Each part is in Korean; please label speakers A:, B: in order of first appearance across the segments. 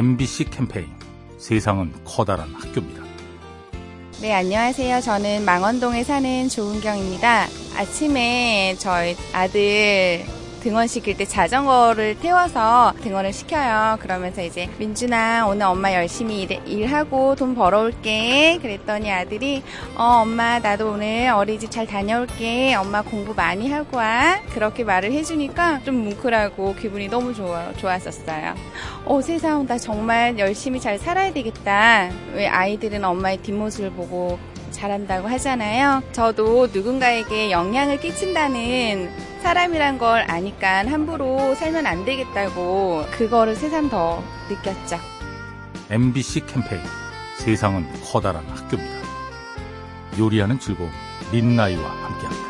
A: MBC 캠페인 세상은 커다란 학교입니다.
B: 네, 안녕하세요. 저는 망원동에 사는 조은경입니다. 아침에 저희 아들 등원 시킬 때 자전거를 태워서 등원을 시켜요. 그러면서 이제 민준아 오늘 엄마 열심히 일, 하고돈 벌어올게. 그랬더니 아들이 어 엄마 나도 오늘 어린이집 잘 다녀올게. 엄마 공부 많이 하고 와. 그렇게 말을 해주니까 좀 뭉클하고 기분이 너무 좋아 좋았었어요. 어 세상 나 정말 열심히 잘 살아야 되겠다. 왜 아이들은 엄마의 뒷모습을 보고 잘한다고 하잖아요. 저도 누군가에게 영향을 끼친다는 사람이란 걸 아니까 함부로 살면 안 되겠다고 그거를 새삼 더 느꼈죠.
A: MBC 캠페인 세상은 커다란 학교입니다. 요리하는 즐거움 민나이와 함께합니다.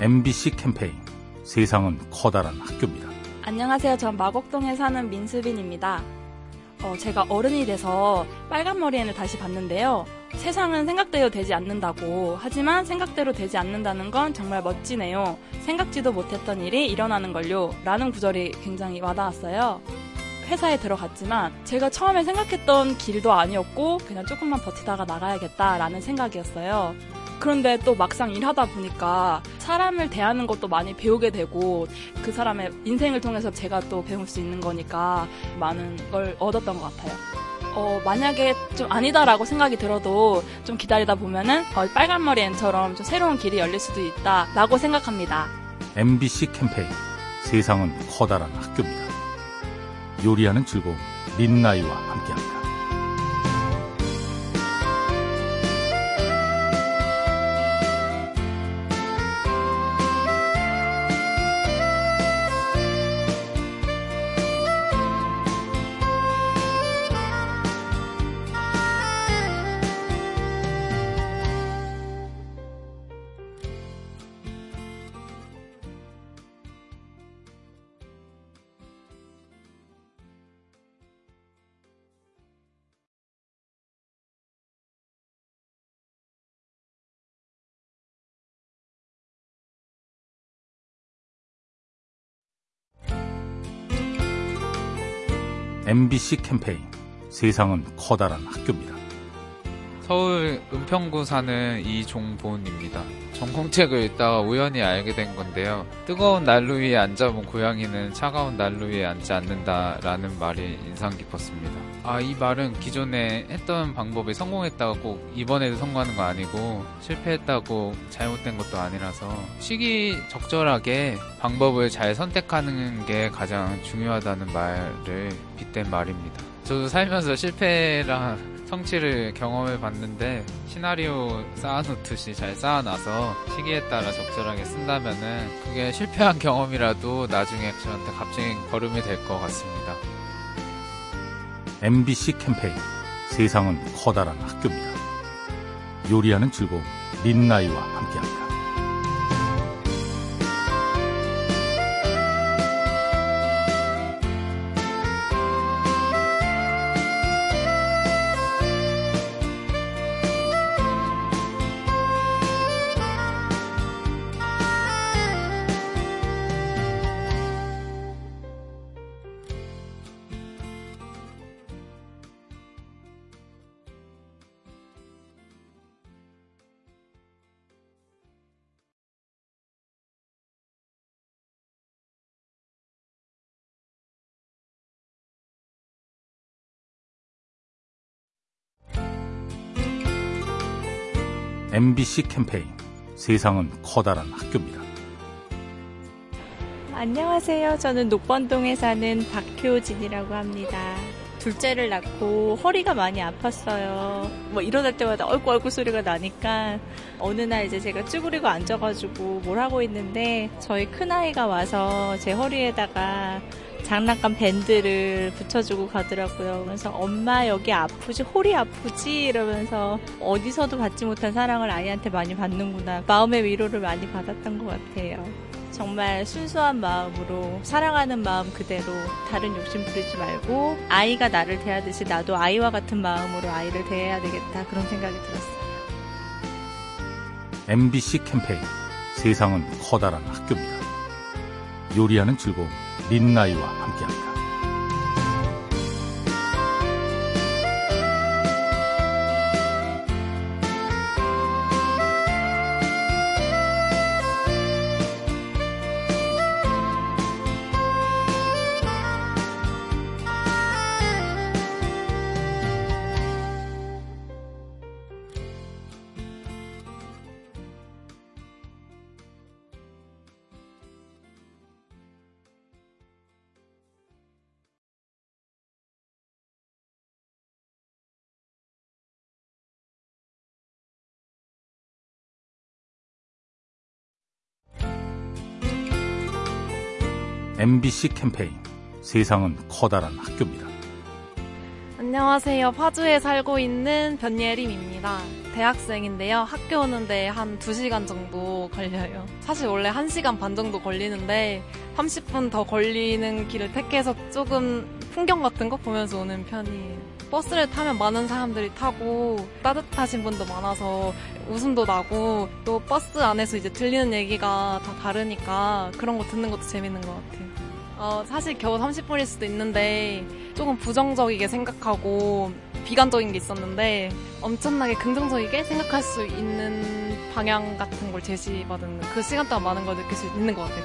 A: MBC 캠페인 세상은 커다란 학교입니다.
C: 안녕하세요. 전 마곡동에 사는 민수빈입니다. 어, 제가 어른이 돼서 빨간 머리엔을 다시 봤는데요. 세상은 생각대로 되지 않는다고. 하지만 생각대로 되지 않는다는 건 정말 멋지네요. 생각지도 못했던 일이 일어나는 걸요. 라는 구절이 굉장히 와닿았어요. 회사에 들어갔지만 제가 처음에 생각했던 길도 아니었고 그냥 조금만 버티다가 나가야겠다라는 생각이었어요. 그런데 또 막상 일하다 보니까 사람을 대하는 것도 많이 배우게 되고 그 사람의 인생을 통해서 제가 또 배울 수 있는 거니까 많은 걸 얻었던 것 같아요. 어, 만약에 좀 아니다라고 생각이 들어도 좀 기다리다 보면은 어, 빨간 머리 앤처럼 좀 새로운 길이 열릴 수도 있다라고 생각합니다.
A: MBC 캠페인 세상은 커다란 학교입니다. 요리하는 즐거움 민나이와 함께합니다. MBC 캠페인 세상은 커다란 학교입니다.
D: 서울 은평구 사는 이종본입니다. 전공책을 읽다가 우연히 알게 된 건데요. 뜨거운 난로 위에 앉아본 고양이는 차가운 난로 위에 앉지 않는다라는 말이 인상 깊었습니다. 아, 이 말은 기존에 했던 방법이 성공했다고 꼭 이번에도 성공하는 거 아니고 실패했다고 잘못된 것도 아니라서 시기 적절하게 방법을 잘 선택하는 게 가장 중요하다는 말을 빗댄 말입니다. 저도 살면서 실패랑 성취를 경험해 봤는데 시나리오 쌓아놓듯이 잘 쌓아놔서 시기에 따라 적절하게 쓴다면은 그게 실패한 경험이라도 나중에 저한테 값진 걸음이 될 것 같습니다.
A: MBC 캠페인 세상은 커다란 학교입니다. 요리하는 즐거움 민나이와 함께합니다. MBC 캠페인 세상은 커다란 학교입니다.
E: 안녕하세요. 저는 녹번동에 사는 박효진이라고 합니다. 둘째를 낳고 허리가 많이 아팠어요. 뭐 일어날 때마다 얼굴 얼굴 소리가 나니까 어느 날 이제 제가 쭈그리고 앉아가지고 뭘 하고 있는데 저희 큰 아이가 와서 제 허리에다가 장난감 밴드를 붙여주고 가더라고요. 그래서 엄마 여기 아프지? 홀이 아프지? 이러면서 어디서도 받지 못한 사랑을 아이한테 많이 받는구나. 마음의 위로를 많이 받았던 것 같아요. 정말 순수한 마음으로 사랑하는 마음 그대로 다른 욕심 부리지 말고 아이가 나를 대하듯이 나도 아이와 같은 마음으로 아이를 대해야 되겠다 그런 생각이 들었어요.
A: MBC 캠페인 세상은 커다란 학교입니다. 요리하는 즐거움 린나이와 함께합니다. MBC 캠페인 세상은 커다란 학교입니다.
F: 안녕하세요. 파주에 살고 있는 변예림입니다. 대학생인데요. 학교 오는데 한 2시간 정도 걸려요. 사실 원래 1시간 반 정도 걸리는데 30분 더 걸리는 길을 택해서 조금 풍경 같은 거 보면서 오는 편이에요. 버스를 타면 많은 사람들이 타고 따뜻하신 분도 많아서 웃음도 나고 또 버스 안에서 이제 들리는 얘기가 다 다르니까 그런 거 듣는 것도 재밌는 것 같아요. 어, 사실 겨우 30분일 수도 있는데 조금 부정적이게 생각하고 비관적인 게 있었는데 엄청나게 긍정적이게 생각할 수 있는 방향 같은 걸 제시받은 그 시간 동안 많은 걸 느낄 수 있는 것 같아요.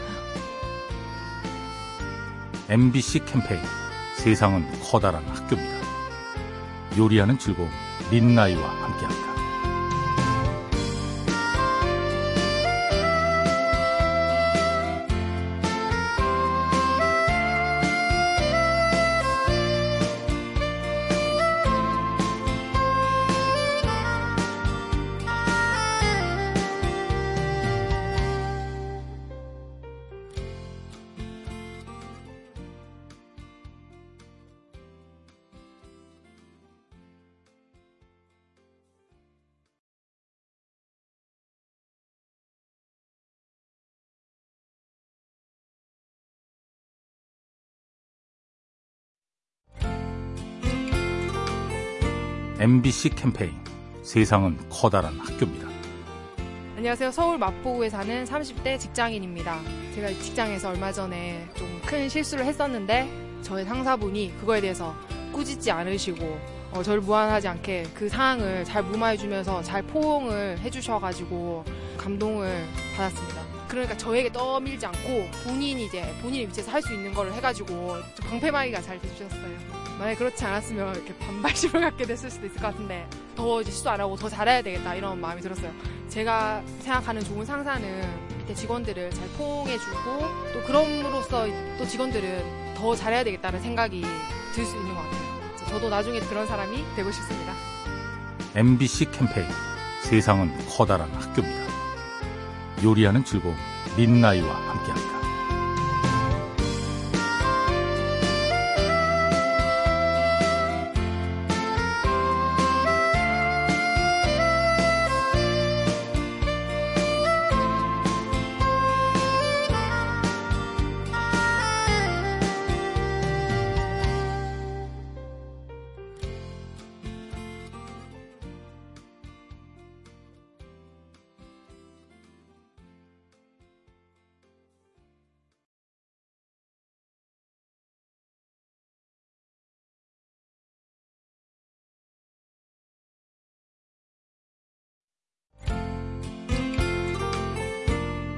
A: MBC 캠페인 세상은 커다란 학교입니다. 요리하는 즐거움 린나이와 함께합니다. MBC 캠페인 세상은 커다란 학교입니다.
G: 안녕하세요. 서울 마포구에 사는 30대 직장인입니다. 제가 직장에서 얼마 전에 좀 큰 실수를 했었는데 저의 상사분이 그거에 대해서 꾸짖지 않으시고 어, 저를 무한하지 않게 그 상황을 잘 무마해주면서 잘 포옹을 해주셔가지고 감동을 받았습니다. 그러니까 저에게 떠밀지 않고 본인이 이제 본인의 위치에서 할 수 있는 걸 해가지고 좀 방패막이가 잘 돼주셨어요. 만약에 그렇지 않았으면 이렇게 반발심을 갖게 됐을 수도 있을 것 같은데 더 이제 실수 안 하고 더 잘해야 되겠다 이런 마음이 들었어요. 제가 생각하는 좋은 상사는 밑에 직원들을 잘 포옹해주고 또 그럼으로써 또 직원들은 더 잘해야 되겠다는 생각이 들 수 있는 것 같아요. 저도 나중에 그런 사람이 되고 싶습니다.
A: MBC 캠페인 세상은 커다란 학교입니다. 요리하는 즐거움 린나이와 함께합니다.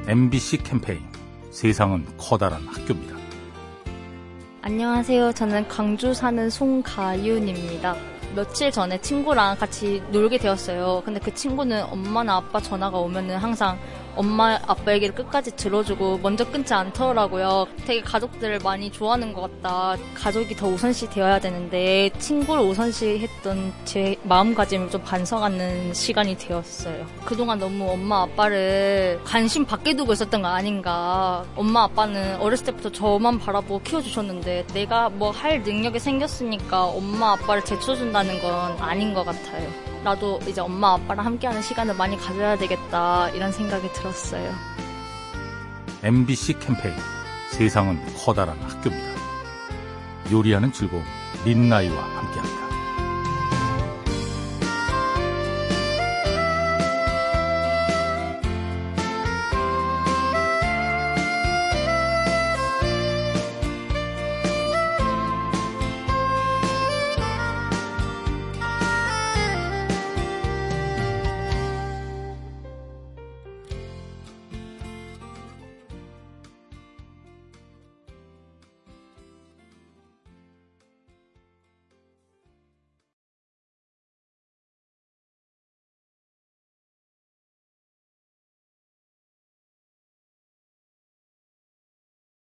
A: MBC 캠페인 세상은 커다란 학교입니다.
H: 안녕하세요. 저는 광주 사는 송가윤입니다. 며칠 전에 친구랑 같이 놀게 되었어요. 근데 그 친구는 엄마나 아빠 전화가 오면은 항상 엄마 아빠 얘기를 끝까지 들어주고 먼저 끊지 않더라고요. 되게 가족들을 많이 좋아하는 것 같다. 가족이 더 우선시 되어야 되는데 친구를 우선시 했던 제 마음가짐을 좀 반성하는 시간이 되었어요. 그동안 너무 엄마 아빠를 관심 밖에 두고 있었던 거 아닌가. 엄마 아빠는 어렸을 때부터 저만 바라보고 키워주셨는데 내가 뭐 할 능력이 생겼으니까 엄마 아빠를 제쳐준다는 건 아닌 것 같아요. 나도 이제 엄마 아빠랑 함께하는 시간을 많이 가져야 되겠다 이런 생각이 들었어요.
A: MBC 캠페인 세상은 커다란 학교입니다. 요리하는 즐거움 민나이와 함께합니다.